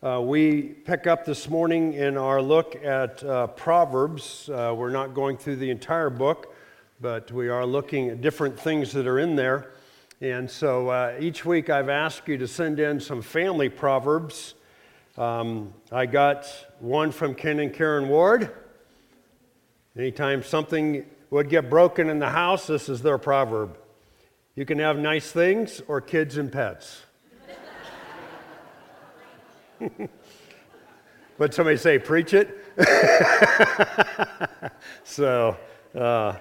Uh, we pick up this morning in our look at uh, Proverbs. Uh, we're not going through the entire book, but we are looking at different things that are in there. And so uh, each week I've asked you to send in some family Proverbs. Um, I got one from Ken and Karen Ward. Anytime something would get broken in the house, this is their proverb. You can have nice things or kids and pets. but somebody say, preach it. so, uh,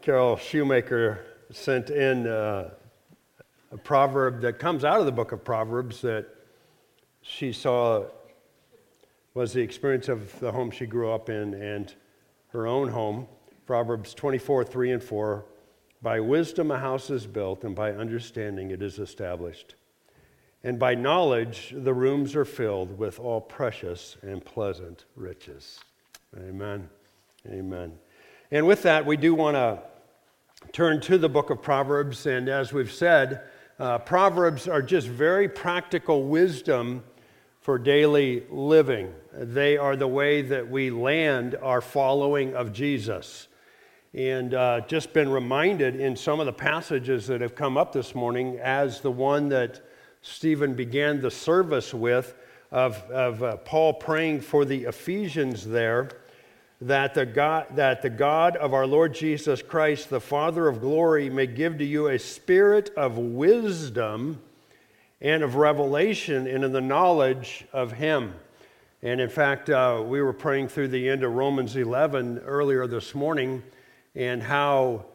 Carol Shoemaker sent in uh, a proverb that comes out of the book of Proverbs that she saw was the experience of the home she grew up in and her own home. Proverbs 24, 3 and 4. By wisdom a house is built, and by understanding it is established. And by knowledge the rooms are filled with all precious and pleasant riches. Amen. Amen. And with that, we do want to turn to the book of Proverbs. And as we've said, uh, Proverbs are just very practical wisdom for daily living. They are the way that we land our following of Jesus. And uh, just been reminded in some of the passages that have come up this morning as the one that Stephen began the service with of, of uh, Paul praying for the Ephesians there that the, God, that the God of our Lord Jesus Christ, the Father of glory, may give to you a spirit of wisdom and of revelation and in the knowledge of Him. And in fact, uh, we were praying through the end of Romans 11 earlier this morning, and how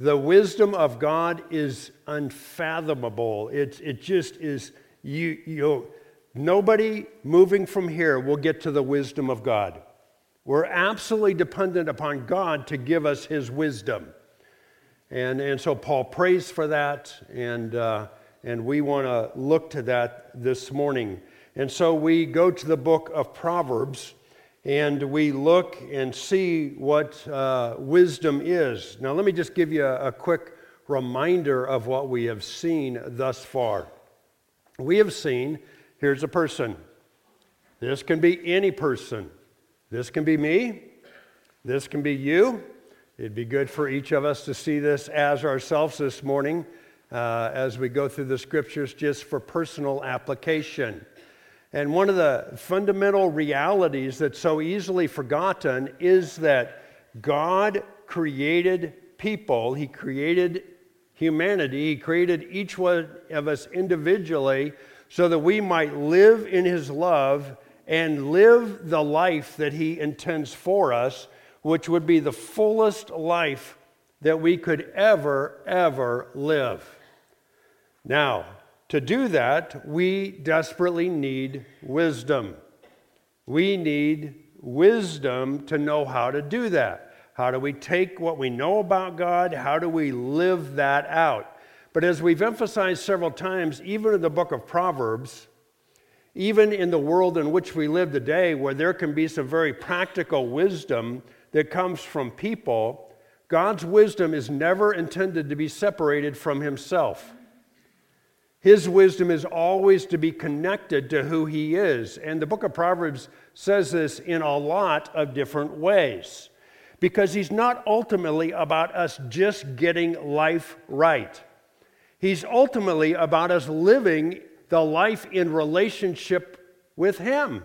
the wisdom of God is unfathomable. It, it just is, you, you nobody moving from here will get to the wisdom of God. We're absolutely dependent upon God to give us his wisdom. And, and so Paul prays for that, and, uh, and we want to look to that this morning. And so we go to the book of Proverbs and we look and see what uh, wisdom is. Now, let me just give you a, a quick reminder of what we have seen thus far. We have seen here's a person. This can be any person. This can be me. This can be you. It'd be good for each of us to see this as ourselves this morning uh, as we go through the scriptures just for personal application. And one of the fundamental realities that's so easily forgotten is that God created people, He created humanity, He created each one of us individually so that we might live in His love and live the life that He intends for us, which would be the fullest life that we could ever, ever live. Now, to do that, we desperately need wisdom. We need wisdom to know how to do that. How do we take what we know about God? How do we live that out? But as we've emphasized several times, even in the book of Proverbs, even in the world in which we live today, where there can be some very practical wisdom that comes from people, God's wisdom is never intended to be separated from Himself. His wisdom is always to be connected to who He is. And the book of Proverbs says this in a lot of different ways because He's not ultimately about us just getting life right. He's ultimately about us living the life in relationship with Him,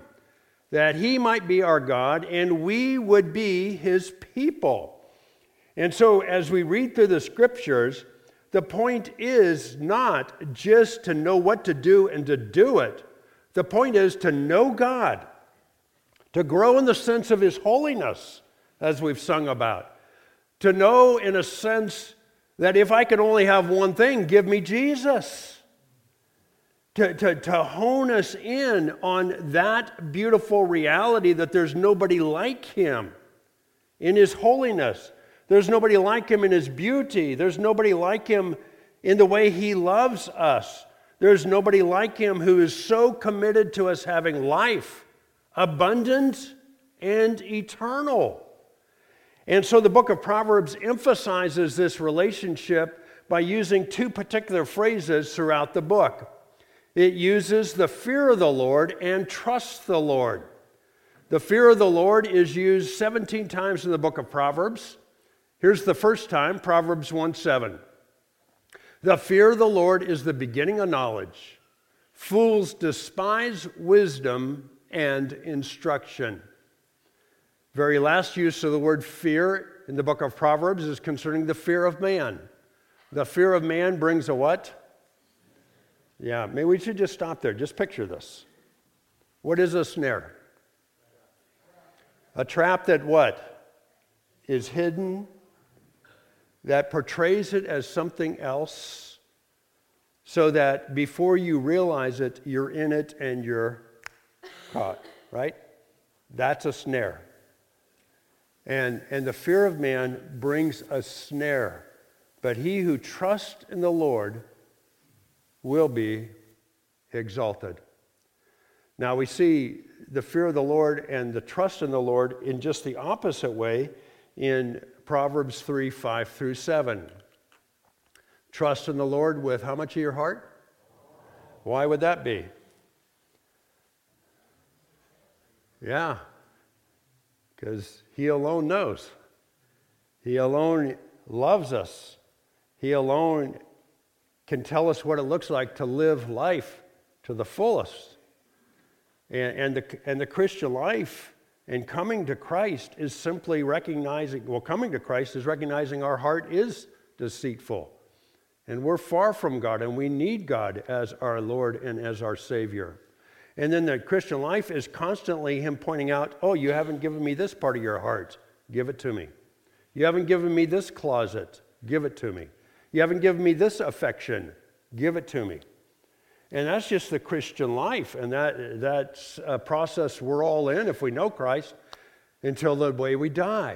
that He might be our God and we would be His people. And so, as we read through the scriptures, the point is not just to know what to do and to do it. The point is to know God, to grow in the sense of His holiness, as we've sung about, to know in a sense that if I could only have one thing, give me Jesus to, to, to hone us in on that beautiful reality that there's nobody like him in his holiness. There's nobody like him in his beauty. There's nobody like him in the way he loves us. There's nobody like him who is so committed to us having life, abundant and eternal. And so the book of Proverbs emphasizes this relationship by using two particular phrases throughout the book. It uses the fear of the Lord and trust the Lord. The fear of the Lord is used 17 times in the book of Proverbs. Here's the first time Proverbs 1 7. The fear of the Lord is the beginning of knowledge. Fools despise wisdom and instruction. Very last use of the word fear in the book of Proverbs is concerning the fear of man. The fear of man brings a what? Yeah, maybe we should just stop there. Just picture this. What is a snare? A trap that what? Is hidden, that portrays it as something else, so that before you realize it, you're in it and you're caught, right? That's a snare. And, and the fear of man brings a snare. But he who trusts in the Lord will be exalted. Now we see the fear of the Lord and the trust in the Lord in just the opposite way in Proverbs 3 5 through 7. Trust in the Lord with how much of your heart? Why would that be? Yeah, because He alone knows. He alone loves us. He alone can tell us what it looks like to live life to the fullest. And, and, the, and the Christian life and coming to Christ is simply recognizing, well, coming to Christ is recognizing our heart is deceitful. And we're far from God, and we need God as our Lord and as our Savior. And then the Christian life is constantly Him pointing out, oh, you haven't given me this part of your heart. Give it to me. You haven't given me this closet. Give it to me. You haven't given me this affection. Give it to me. And that's just the Christian life. And that, that's a process we're all in if we know Christ until the way we die.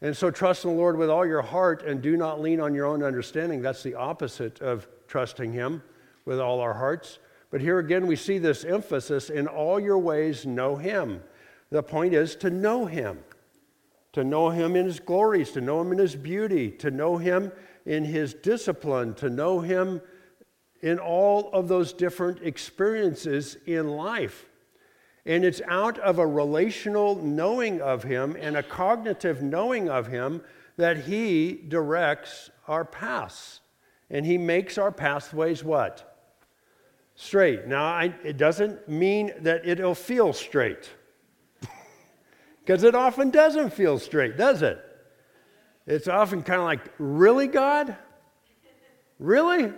And so trust in the Lord with all your heart and do not lean on your own understanding. That's the opposite of trusting Him with all our hearts. But here again, we see this emphasis in all your ways, know Him. The point is to know Him, to know Him in His glories, to know Him in His beauty, to know Him in His discipline, to know Him in all of those different experiences in life. And it's out of a relational knowing of Him and a cognitive knowing of Him that He directs our paths. And He makes our pathways what? straight. Now, I, it doesn't mean that it'll feel straight, because it often doesn't feel straight, does it? It's often kind of like, really, God? Really?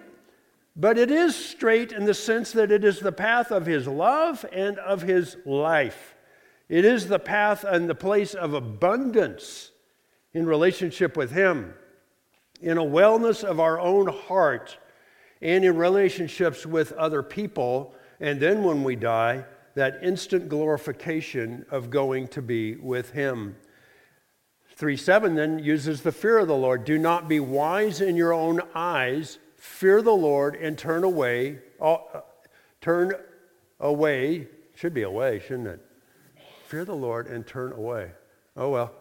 But it is straight in the sense that it is the path of His love and of His life. It is the path and the place of abundance in relationship with Him, in a wellness of our own heart and in relationships with other people. And then when we die, that instant glorification of going to be with Him. 3 7 then uses the fear of the Lord. Do not be wise in your own eyes. Fear the Lord and turn away. Uh, turn away. Should be away, shouldn't it? Fear the Lord and turn away. Oh well,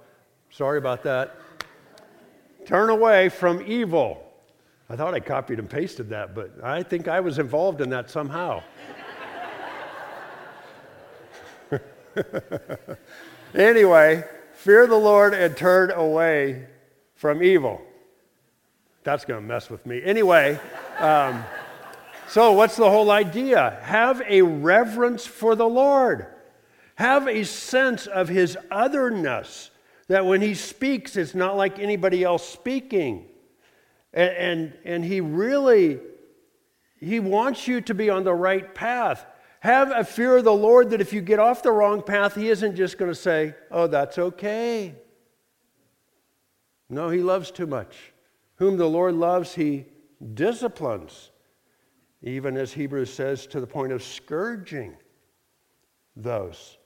sorry about that. Turn away from evil. I thought I copied and pasted that, but I think I was involved in that somehow. anyway, fear the Lord and turn away from evil. That's going to mess with me. Anyway, um, so what's the whole idea? Have a reverence for the Lord, have a sense of his otherness, that when he speaks, it's not like anybody else speaking. And, and, and he really, he wants you to be on the right path. Have a fear of the Lord that if you get off the wrong path, he isn't just going to say, oh, that's okay. No, he loves too much. Whom the Lord loves, he disciplines, even as Hebrews says, to the point of scourging those.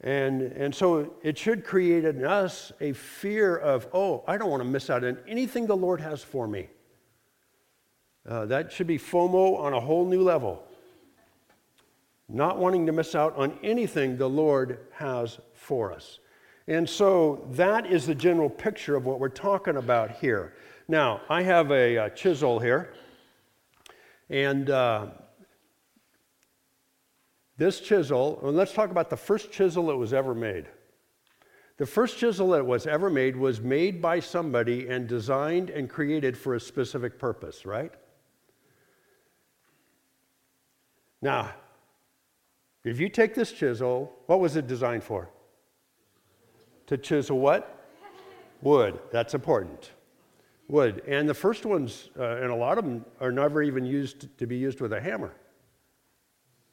And, and so it should create in us a fear of, oh, I don't want to miss out on anything the Lord has for me. Uh, that should be FOMO on a whole new level. Not wanting to miss out on anything the Lord has for us. And so that is the general picture of what we're talking about here. Now, I have a, a chisel here, and uh, This chisel, let's talk about the first chisel that was ever made. The first chisel that was ever made was made by somebody and designed and created for a specific purpose, right? Now, if you take this chisel, what was it designed for? To chisel what? Wood. That's important. Wood. And the first ones, uh, and a lot of them, are never even used to be used with a hammer.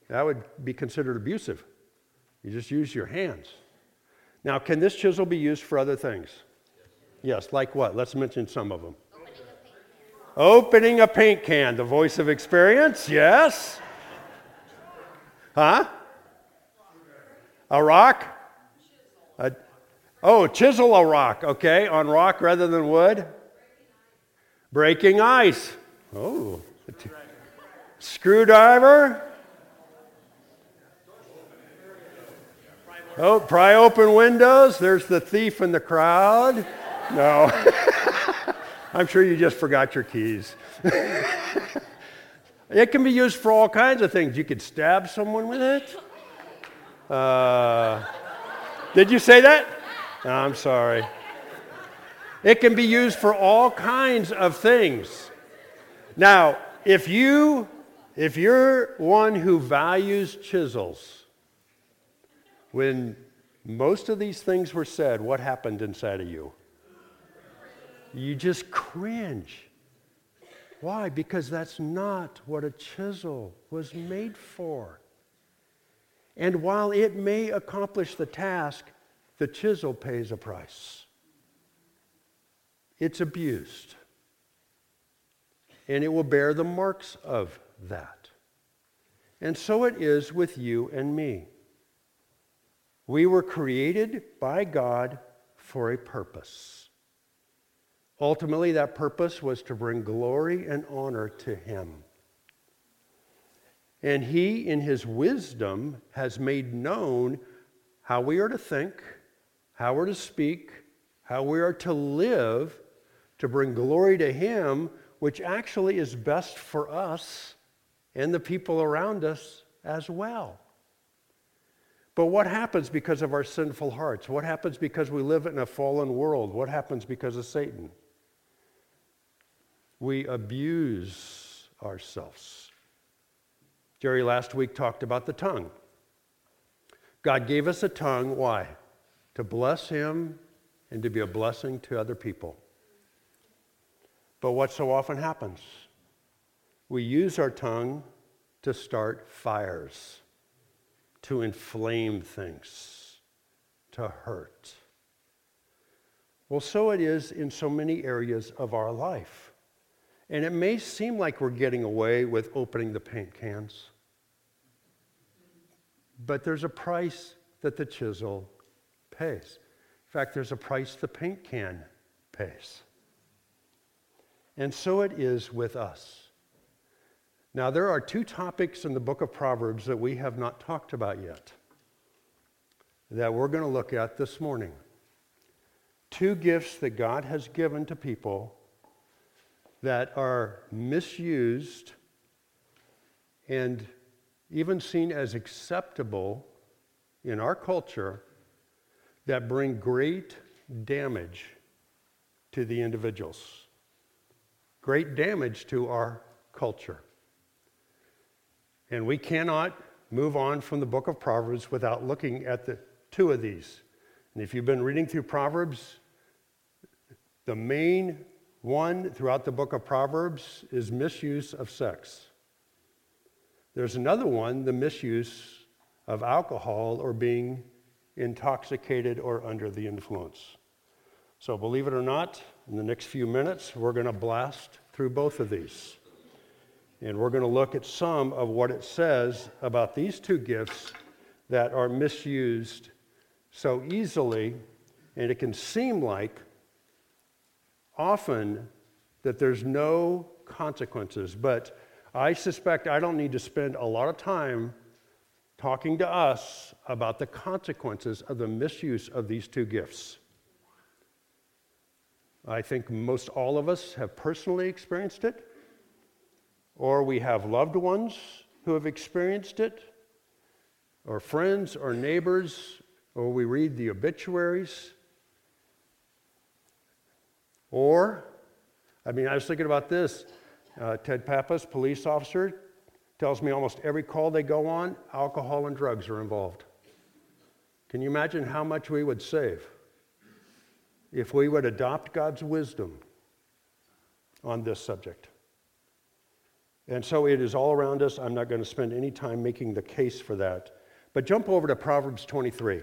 That would be considered abusive. You just use your hands. Now, can this chisel be used for other things? Yes, like what? Let's mention some of them. Opening a paint can, the voice of experience, yes. Huh? A rock? A, oh, chisel a rock, okay, on rock rather than wood. Breaking ice. Oh. Screwdriver. Oh, pry open windows. There's the thief in the crowd. No. I'm sure you just forgot your keys. it can be used for all kinds of things. You could stab someone with it. Uh, did you say that? I'm sorry. It can be used for all kinds of things. Now, if you if you're one who values chisels, when most of these things were said, what happened inside of you? You just cringe. Why? Because that's not what a chisel was made for. And while it may accomplish the task, the chisel pays a price. It's abused. And it will bear the marks of that. And so it is with you and me. We were created by God for a purpose. Ultimately, that purpose was to bring glory and honor to Him. And he, in his wisdom, has made known how we are to think, how we're to speak, how we are to live to bring glory to him, which actually is best for us and the people around us as well. But what happens because of our sinful hearts? What happens because we live in a fallen world? What happens because of Satan? We abuse ourselves. Jerry last week talked about the tongue. God gave us a tongue, why? To bless Him and to be a blessing to other people. But what so often happens? We use our tongue to start fires, to inflame things, to hurt. Well, so it is in so many areas of our life. And it may seem like we're getting away with opening the paint cans. But there's a price that the chisel pays. In fact, there's a price the paint can pays. And so it is with us. Now, there are two topics in the book of Proverbs that we have not talked about yet that we're going to look at this morning. Two gifts that God has given to people that are misused and even seen as acceptable in our culture, that bring great damage to the individuals, great damage to our culture. And we cannot move on from the book of Proverbs without looking at the two of these. And if you've been reading through Proverbs, the main one throughout the book of Proverbs is misuse of sex. There's another one, the misuse of alcohol or being intoxicated or under the influence. So, believe it or not, in the next few minutes, we're going to blast through both of these. And we're going to look at some of what it says about these two gifts that are misused so easily, and it can seem like often that there's no consequences. But I suspect I don't need to spend a lot of time talking to us about the consequences of the misuse of these two gifts. I think most all of us have personally experienced it, or we have loved ones who have experienced it, or friends or neighbors, or we read the obituaries. Or, I mean, I was thinking about this. Uh, Ted Pappas, police officer, tells me almost every call they go on, alcohol and drugs are involved. Can you imagine how much we would save if we would adopt God's wisdom on this subject? And so it is all around us. I'm not going to spend any time making the case for that. But jump over to Proverbs 23.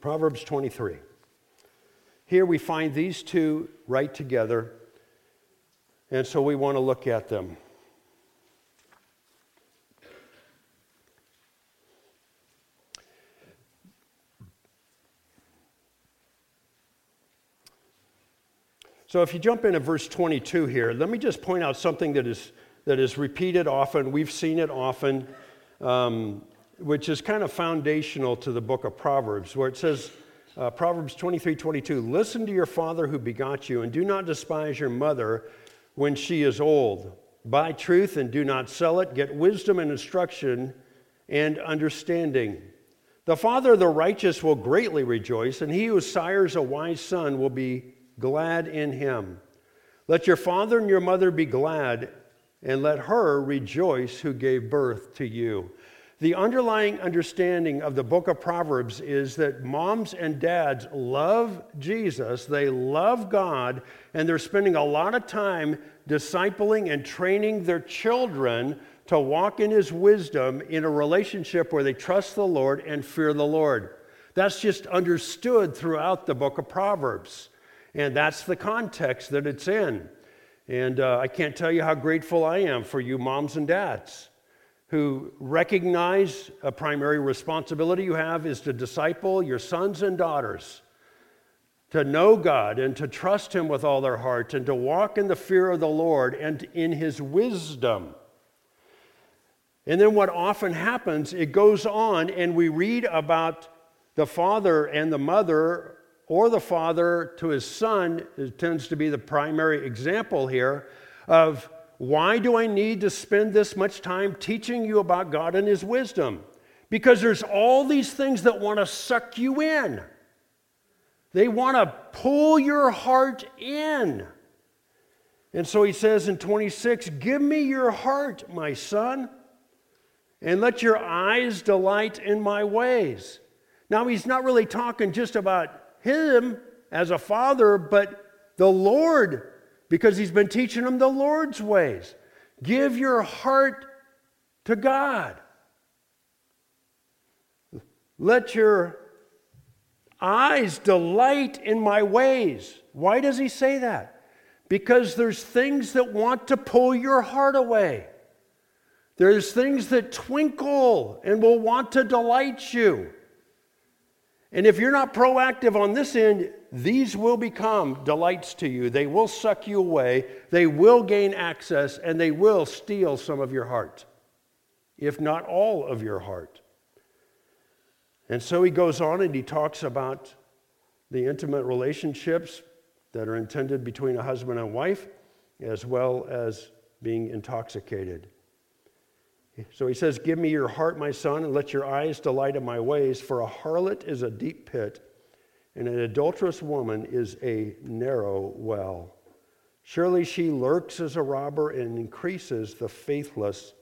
Proverbs 23. Here we find these two right together, and so we want to look at them. So if you jump into verse 22 here, let me just point out something that is, that is repeated often. We've seen it often, um, which is kind of foundational to the book of Proverbs, where it says, uh, Proverbs 23 22, listen to your father who begot you, and do not despise your mother when she is old. Buy truth and do not sell it. Get wisdom and instruction and understanding. The father of the righteous will greatly rejoice, and he who sires a wise son will be glad in him. Let your father and your mother be glad, and let her rejoice who gave birth to you. The underlying understanding of the book of Proverbs is that moms and dads love Jesus, they love God, and they're spending a lot of time discipling and training their children to walk in His wisdom in a relationship where they trust the Lord and fear the Lord. That's just understood throughout the book of Proverbs. And that's the context that it's in. And uh, I can't tell you how grateful I am for you, moms and dads, who recognize a primary responsibility you have is to disciple your sons and daughters, to know God and to trust Him with all their heart, and to walk in the fear of the Lord and in His wisdom. And then what often happens, it goes on, and we read about the father and the mother or the father to his son it tends to be the primary example here of why do I need to spend this much time teaching you about God and his wisdom? Because there's all these things that want to suck you in. They want to pull your heart in. And so he says in 26, Give me your heart, my son, and let your eyes delight in my ways. Now, he's not really talking just about him as a father, but the Lord, because he's been teaching him the Lord's ways. Give your heart to God. Let your eyes delight in my ways. Why does he say that? Because there's things that want to pull your heart away. There's things that twinkle and will want to delight you. And if you're not proactive on this end, these will become delights to you. They will suck you away, they will gain access, and they will steal some of your heart, if not all of your heart. And so he goes on and he talks about the intimate relationships that are intended between a husband and wife, as well as being intoxicated. So he says, Give me your heart, my son, and let your eyes delight in my ways, for a harlot is a deep pit, and an adulterous woman is a narrow well. Surely she lurks as a robber and increases the faithless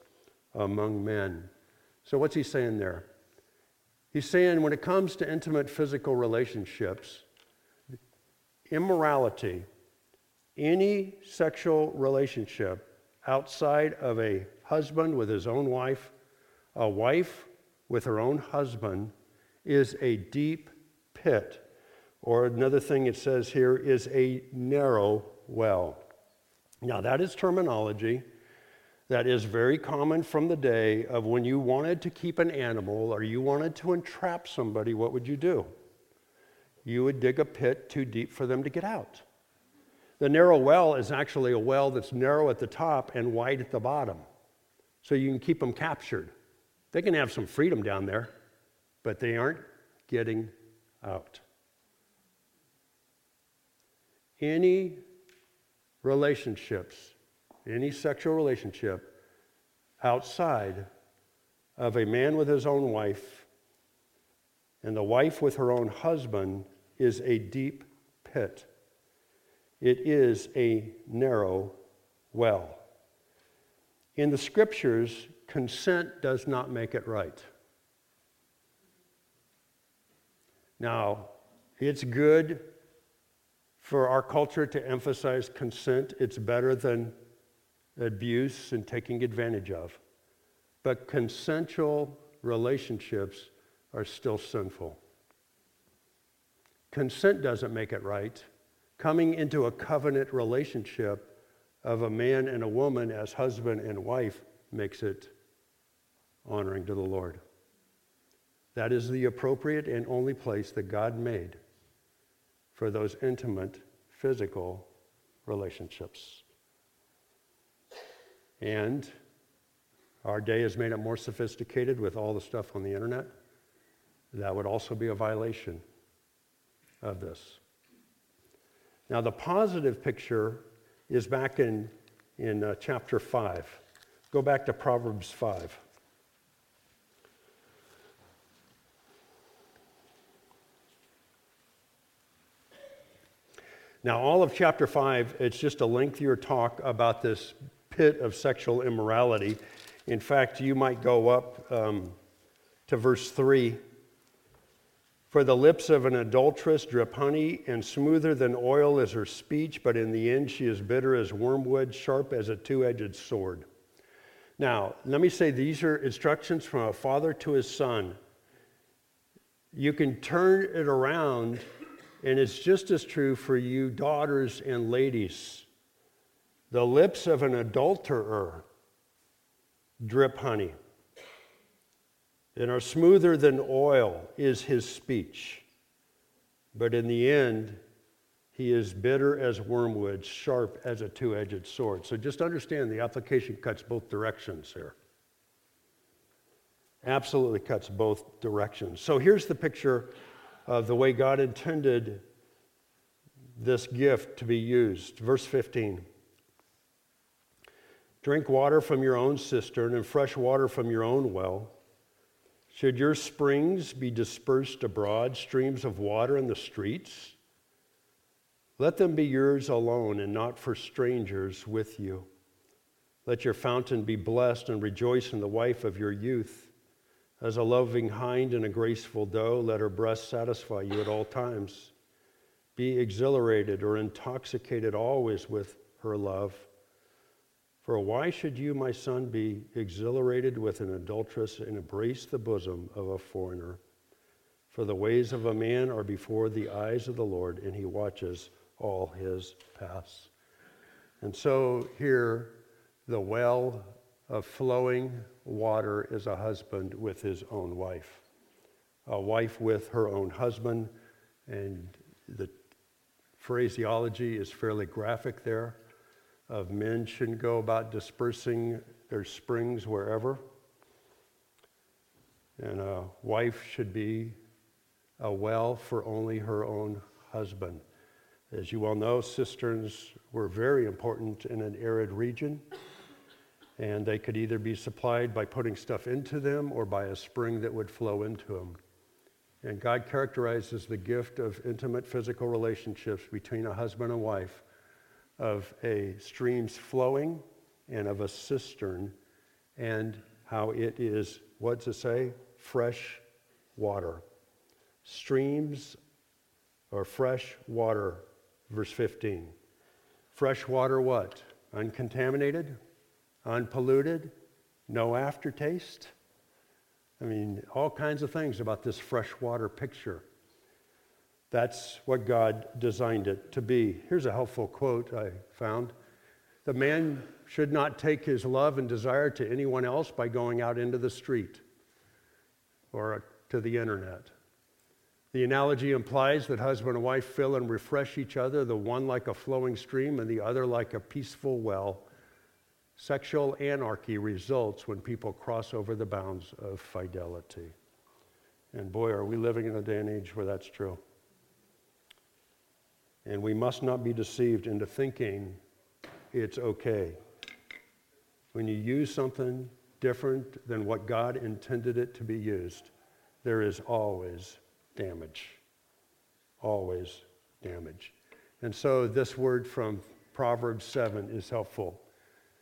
among men. So, what's he saying there? He's saying when it comes to intimate physical relationships, immorality, any sexual relationship outside of a husband with his own wife, a wife with her own husband, is a deep pit. Or another thing it says here is a narrow well. Now, that is terminology that is very common from the day of when you wanted to keep an animal or you wanted to entrap somebody, what would you do? You would dig a pit too deep for them to get out. The narrow well is actually a well that's narrow at the top and wide at the bottom so you can keep them captured. They can have some freedom down there, but they aren't getting out. Any relationships, any sexual relationship outside of a man with his own wife and the wife with her own husband is a deep pit. It is a narrow well. In the scriptures, consent does not make it right. Now, it's good for our culture to emphasize consent. It's better than abuse and taking advantage of. But consensual relationships are still sinful. Consent doesn't make it right. Coming into a covenant relationship of a man and a woman as husband and wife makes it honoring to the Lord. That is the appropriate and only place that God made for those intimate physical relationships. And our day has made it more sophisticated with all the stuff on the internet. That would also be a violation of this. Now, the positive picture is back in, in uh, chapter 5. Go back to Proverbs 5. Now, all of chapter 5, it's just a lengthier talk about this pit of sexual immorality. In fact, you might go up um, to verse 3. For the lips of an adulteress drip honey, and smoother than oil is her speech, but in the end she is bitter as wormwood, sharp as a two edged sword. Now, let me say these are instructions from a father to his son. You can turn it around and it's just as true for you, daughters and ladies. The lips of an adulterer drip honey, and are smoother than oil is his speech. But in the end, he is bitter as wormwood, sharp as a two edged sword. So just understand the application cuts both directions here. Absolutely cuts both directions. So here's the picture of the way God intended this gift to be used. Verse 15 Drink water from your own cistern and fresh water from your own well. Should your springs be dispersed abroad, streams of water in the streets? Let them be yours alone and not for strangers with you. Let your fountain be blessed and rejoice in the wife of your youth. As a loving hind and a graceful doe, let her breast satisfy you at all times. Be exhilarated or intoxicated always with her love. For why should you, my son, be exhilarated with an adulteress and embrace the bosom of a foreigner? For the ways of a man are before the eyes of the Lord, and he watches all his paths. And so here, the well of flowing water is a husband with his own wife, a wife with her own husband, and the phraseology is fairly graphic there of men shouldn't go about dispersing their springs wherever. And a wife should be a well for only her own husband. As you well know, cisterns were very important in an arid region and they could either be supplied by putting stuff into them or by a spring that would flow into them. And God characterizes the gift of intimate physical relationships between a husband and wife of a stream's flowing and of a cistern, and how it is, what to say? Fresh water. Streams or fresh water, verse 15. Fresh water, what? Uncontaminated? unpolluted, no aftertaste. I mean, all kinds of things about this freshwater picture. That's what God designed it to be. Here's a helpful quote I found The man should not take his love and desire to anyone else by going out into the street or to the internet. The analogy implies that husband and wife fill and refresh each other, the one like a flowing stream and the other like a peaceful well Sexual anarchy results when people cross over the bounds of fidelity. And boy, are we living in a day and age where that's true. And we must not be deceived into thinking it's okay. When you use something different than what God intended it to be used, there is always damage. Always damage. And so this word from Proverbs 7 is helpful.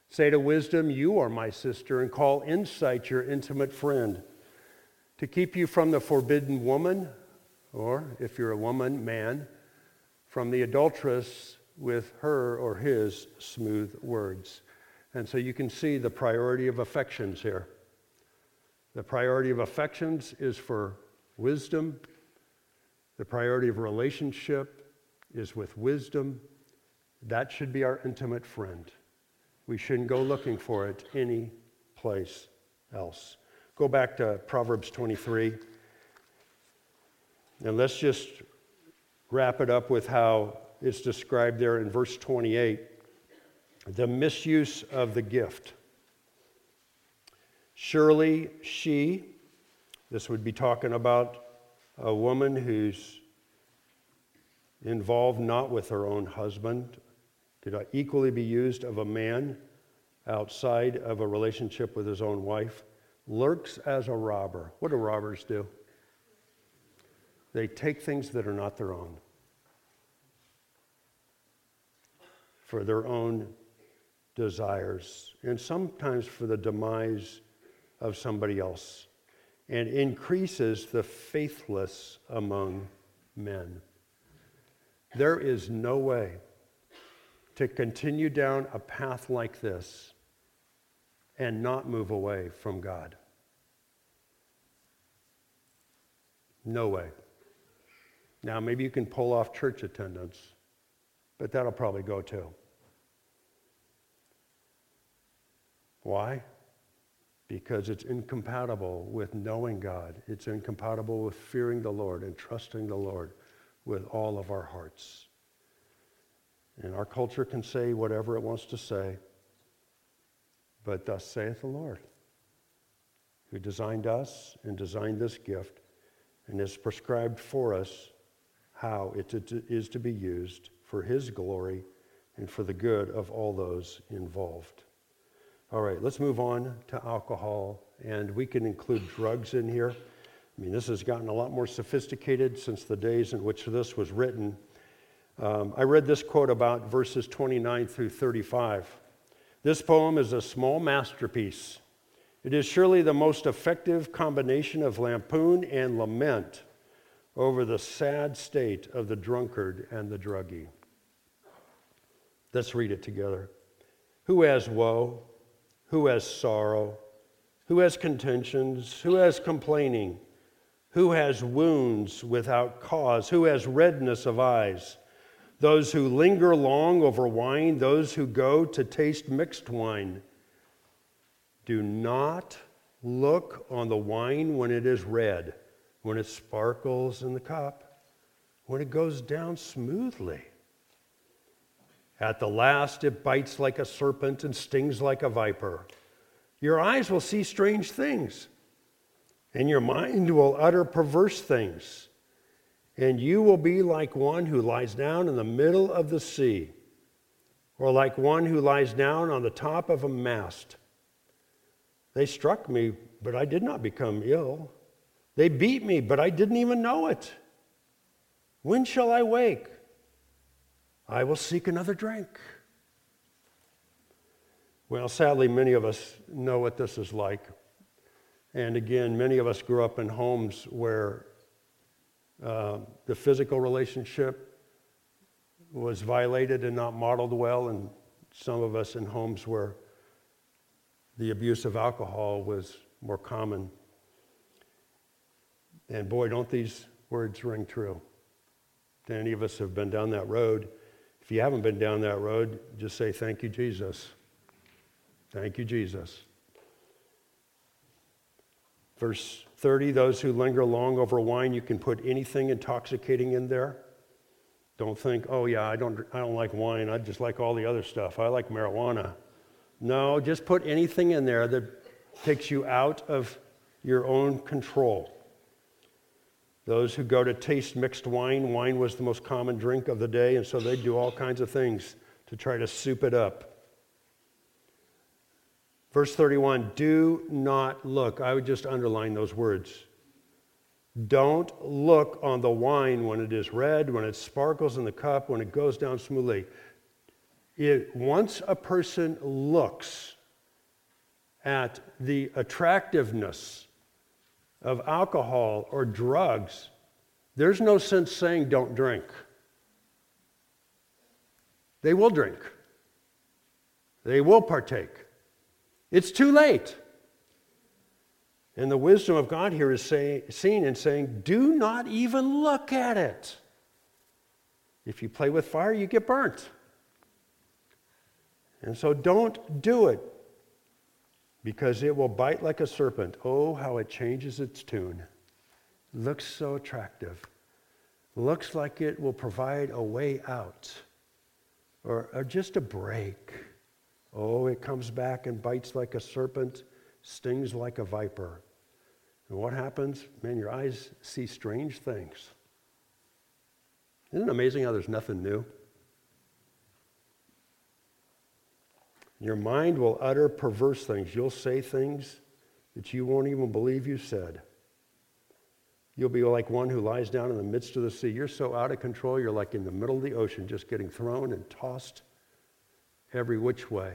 Say to wisdom, You are my sister, and call insight your intimate friend. To keep you from the forbidden woman, or if you're a woman, man, from the adulteress with her or his smooth words. And so you can see the priority of affections here. The priority of affections is for wisdom. The priority of relationship is with wisdom. That should be our intimate friend. We shouldn't go looking for it any place else. Go back to Proverbs 23. And let's just wrap it up with how it's described there in verse 28 the misuse of the gift. Surely she, this would be talking about a woman who's involved not with her own husband, could equally be used of a man outside of a relationship with his own wife, lurks as a robber. What do robbers do? They take things that are not their own for their own desires, and sometimes for the demise of somebody else, and increases the faithless among men. There is no way to continue down a path like this and not move away from God. No way. Now, maybe you can pull off church attendance, but that'll probably go too. Why? Because it's incompatible with knowing God. It's incompatible with fearing the Lord and trusting the Lord with all of our hearts. And our culture can say whatever it wants to say, but thus saith the Lord, who designed us and designed this gift and has prescribed for us how it is to be used for his glory and for the good of all those involved. All right, let's move on to alcohol, and we can include drugs in here. I mean, this has gotten a lot more sophisticated since the days in which this was written. Um, I read this quote about verses 29 through 35. This poem is a small masterpiece. It is surely the most effective combination of lampoon and lament over the sad state of the drunkard and the druggie. Let's read it together. Who has woe? Who has sorrow? Who has contentions? Who has complaining? Who has wounds without cause? Who has redness of eyes? Those who linger long over wine, those who go to taste mixed wine. Do not look on the wine when it is red, when it sparkles in the cup, when it goes down smoothly. At the last, it bites like a serpent and stings like a viper. Your eyes will see strange things, and your mind will utter perverse things. And you will be like one who lies down in the middle of the sea, or like one who lies down on the top of a mast. They struck me, but I did not become ill. They beat me, but I didn't even know it. When shall I wake? I will seek another drink. Well, sadly, many of us know what this is like. And again, many of us grew up in homes where uh, the physical relationship was violated and not modeled well, and some of us in homes where the abuse of alcohol was more common. And boy, don't these words ring true. Any of us have been down that road. If you haven't been down that road, just say, Thank you, Jesus. Thank you, Jesus. Verse 30 Those who linger long over wine, you can put anything intoxicating in there. Don't think, oh, yeah, I don't, I don't like wine. I just like all the other stuff. I like marijuana. No, just put anything in there that takes you out of your own control. Those who go to taste mixed wine, wine was the most common drink of the day, and so they do all kinds of things to try to soup it up. Verse 31 do not look. I would just underline those words. Don't look on the wine when it is red, when it sparkles in the cup, when it goes down smoothly. It, once a person looks at the attractiveness of alcohol or drugs, there's no sense saying don't drink. They will drink, they will partake. It's too late. And the wisdom of God here is say, seen in saying, do not even look at it. If you play with fire, you get burnt. And so don't do it because it will bite like a serpent. Oh, how it changes its tune. Looks so attractive. Looks like it will provide a way out or, or just a break. Oh, it comes back and bites like a serpent stings like a viper. And what happens? Man, your eyes see strange things. Isn't it amazing how there's nothing new? Your mind will utter perverse things. You'll say things that you won't even believe you said. You'll be like one who lies down in the midst of the sea. You're so out of control, you're like in the middle of the ocean, just getting thrown and tossed every which way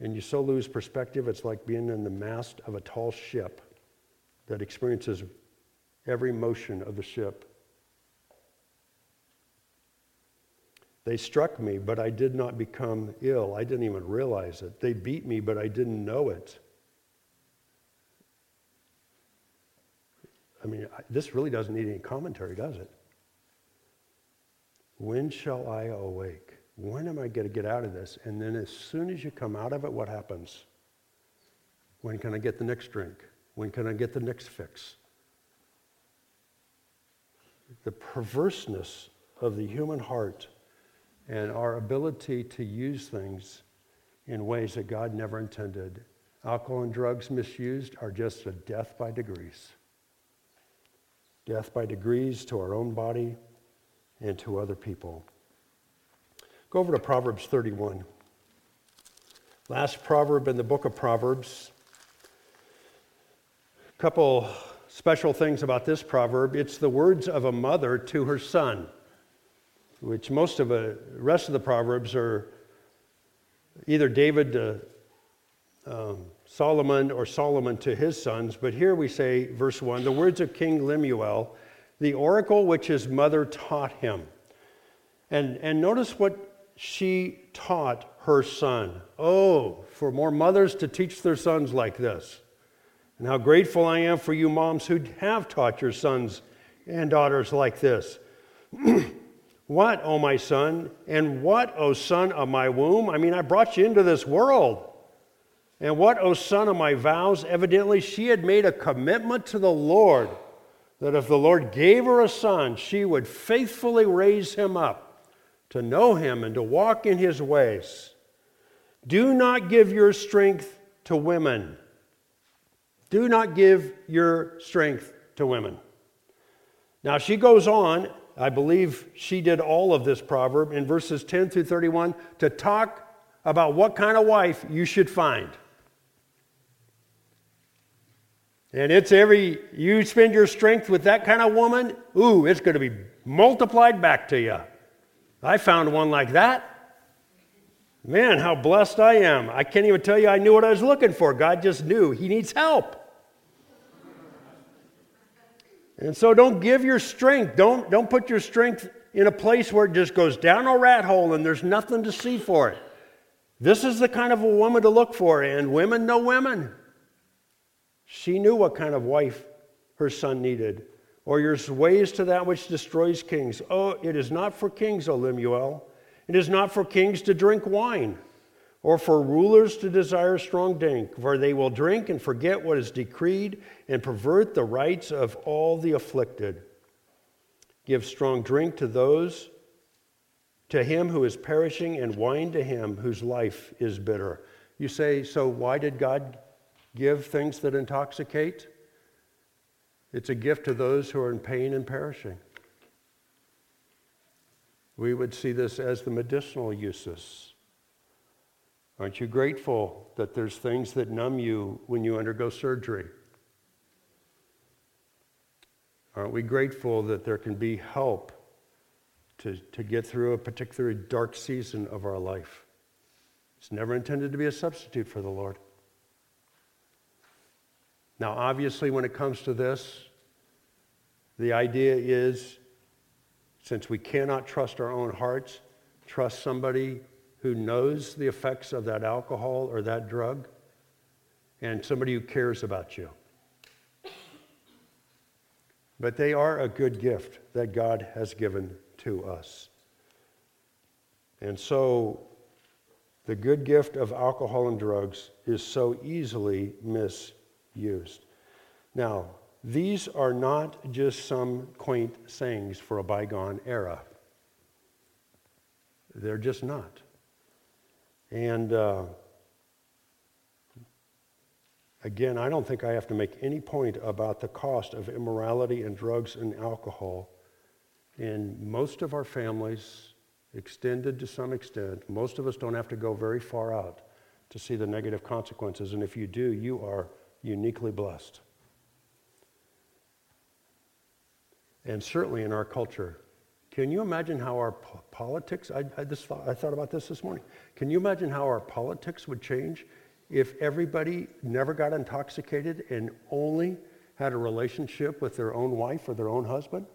and you so lose perspective, it's like being in the mast of a tall ship that experiences every motion of the ship. They struck me, but I did not become ill. I didn't even realize it. They beat me, but I didn't know it. I mean, this really doesn't need any commentary, does it? When shall I awake? when am I going to get out of this? And then as soon as you come out of it, what happens? When can I get the next drink? When can I get the next fix? The perverseness of the human heart and our ability to use things in ways that God never intended. Alcohol and drugs misused are just a death by degrees. Death by degrees to our own body and to other people. Go over to Proverbs 31. Last proverb in the book of Proverbs. A couple special things about this proverb. It's the words of a mother to her son, which most of the rest of the proverbs are either David to um, Solomon or Solomon to his sons. But here we say, verse 1 the words of King Lemuel, the oracle which his mother taught him. And, and notice what she taught her son. Oh, for more mothers to teach their sons like this. And how grateful I am for you moms who have taught your sons and daughters like this. what, oh my son, and what, oh son of my womb? I mean, I brought you into this world. And what, oh son of my vows? Evidently, she had made a commitment to the Lord that if the Lord gave her a son, she would faithfully raise him up to know him and to walk in his ways. Do not give your strength to women. Do not give your strength to women. Now, she goes on, I believe she did all of this proverb in verses 10 through 31 to talk about what kind of wife you should find. And it's every, you spend your strength with that kind of woman, ooh, it's going to be multiplied back to you. I found one like that. Man, how blessed I am. I can't even tell you I knew what I was looking for. God just knew He needs help. And so don't give your strength, don't, don't put your strength in a place where it just goes down a rat hole and there's nothing to see for it. This is the kind of a woman to look for, and women know women. She knew what kind of wife her son needed or your ways to that which destroys kings. Oh, it is not for kings, O Lemuel. It is not for kings to drink wine, or for rulers to desire strong drink, for they will drink and forget what is decreed and pervert the rights of all the afflicted. Give strong drink to those, to him who is perishing, and wine to him whose life is bitter. You say, so why did God give things that intoxicate? It's a gift to those who are in pain and perishing. We would see this as the medicinal uses. Aren't you grateful that there's things that numb you when you undergo surgery? Aren't we grateful that there can be help to, to get through a particularly dark season of our life? It's never intended to be a substitute for the Lord. Now, obviously, when it comes to this, the idea is since we cannot trust our own hearts, trust somebody who knows the effects of that alcohol or that drug and somebody who cares about you. But they are a good gift that God has given to us. And so the good gift of alcohol and drugs is so easily misused. Now, these are not just some quaint sayings for a bygone era. They're just not. And uh, again, I don't think I have to make any point about the cost of immorality and drugs and alcohol in most of our families, extended to some extent. Most of us don't have to go very far out to see the negative consequences. And if you do, you are uniquely blessed. and certainly in our culture. Can you imagine how our po- politics, I, I, this thought, I thought about this this morning. Can you imagine how our politics would change if everybody never got intoxicated and only had a relationship with their own wife or their own husband?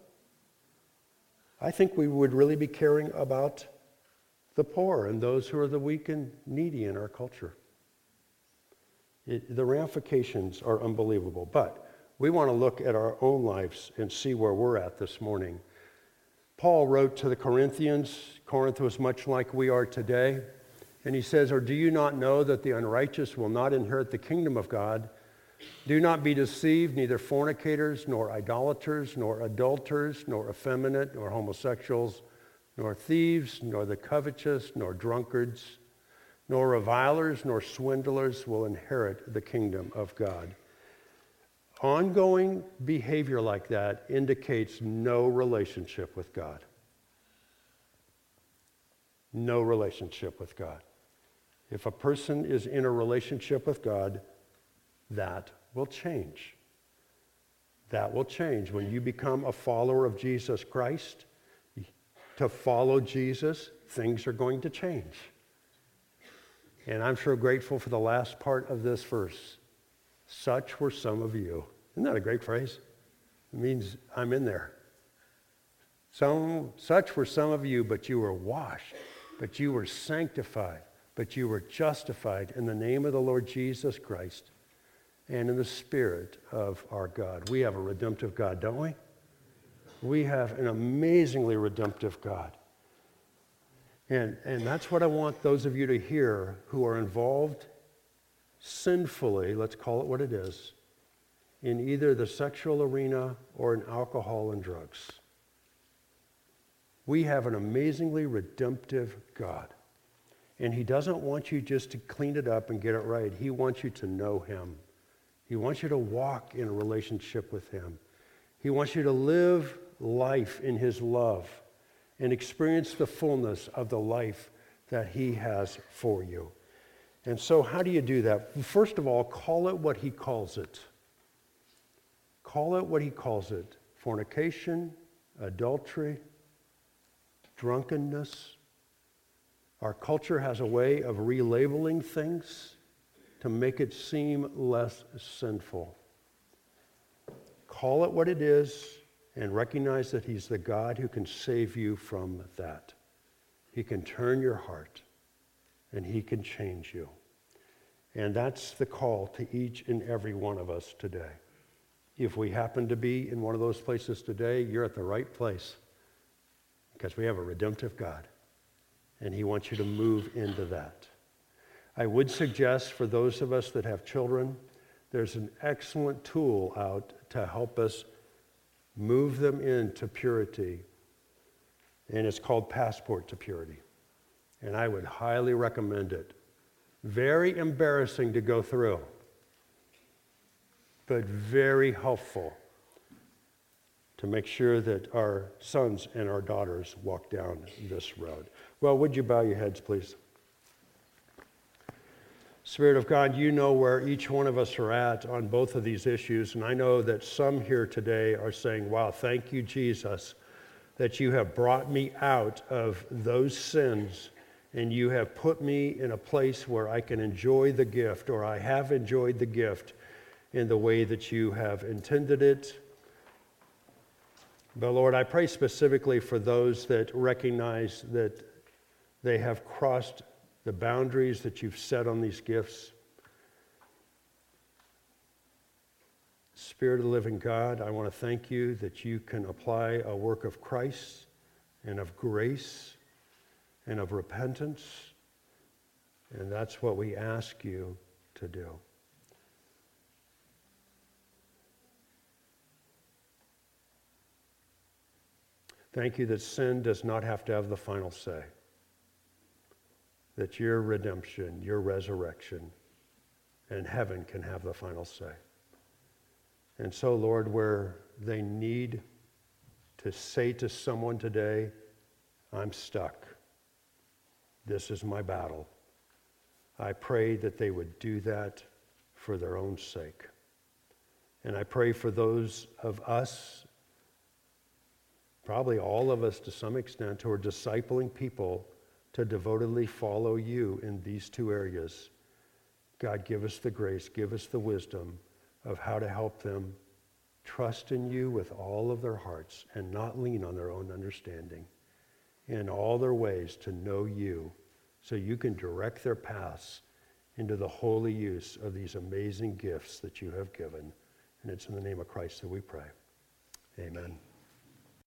I think we would really be caring about the poor and those who are the weak and needy in our culture. It, the ramifications are unbelievable. But we want to look at our own lives and see where we're at this morning. Paul wrote to the Corinthians, Corinth was much like we are today, and he says, Or do you not know that the unrighteous will not inherit the kingdom of God? Do not be deceived, neither fornicators, nor idolaters, nor adulterers, nor effeminate, nor homosexuals, nor thieves, nor the covetous, nor drunkards, nor revilers, nor swindlers will inherit the kingdom of God. Ongoing behavior like that indicates no relationship with God. No relationship with God. If a person is in a relationship with God, that will change. That will change. When you become a follower of Jesus Christ, to follow Jesus, things are going to change. And I'm so grateful for the last part of this verse. Such were some of you. Isn't that a great phrase? It means I'm in there. Some, such were some of you, but you were washed, but you were sanctified, but you were justified in the name of the Lord Jesus Christ and in the Spirit of our God. We have a redemptive God, don't we? We have an amazingly redemptive God. And, and that's what I want those of you to hear who are involved sinfully, let's call it what it is, in either the sexual arena or in alcohol and drugs. We have an amazingly redemptive God. And He doesn't want you just to clean it up and get it right. He wants you to know Him. He wants you to walk in a relationship with Him. He wants you to live life in His love and experience the fullness of the life that He has for you. And so, how do you do that? First of all, call it what He calls it. Call it what He calls it fornication, adultery, drunkenness. Our culture has a way of relabeling things to make it seem less sinful. Call it what it is and recognize that He's the God who can save you from that. He can turn your heart and He can change you. And that's the call to each and every one of us today. If we happen to be in one of those places today, you're at the right place because we have a redemptive God and He wants you to move into that. I would suggest for those of us that have children, there's an excellent tool out to help us move them into purity, and it's called Passport to Purity. And I would highly recommend it. Very embarrassing to go through, but very helpful to make sure that our sons and our daughters walk down this road. Well, would you bow your heads, please? Spirit of God, you know where each one of us are at on both of these issues. And I know that some here today are saying, Wow, thank you, Jesus, that you have brought me out of those sins and you have put me in a place where I can enjoy the gift, or I have enjoyed the gift in the way that you have intended it. But Lord, I pray specifically for those that recognize that they have crossed the boundaries that you've set on these gifts. Spirit of the living God, I want to thank you that you can apply a work of Christ and of grace and of repentance. And that's what we ask you to do. Thank you that sin does not have to have the final say. That your redemption, your resurrection, and heaven can have the final say. And so, Lord, where they need to say to someone today, I'm stuck. This is my battle. I pray that they would do that for their own sake. And I pray for those of us, probably all of us to some extent, who are discipling people to devotedly follow you in these two areas. God, give us the grace, give us the wisdom of how to help them trust in you with all of their hearts and not lean on their own understanding in all their ways to know you so you can direct their paths into the holy use of these amazing gifts that you have given. And it's in the name of Christ that we pray. Amen.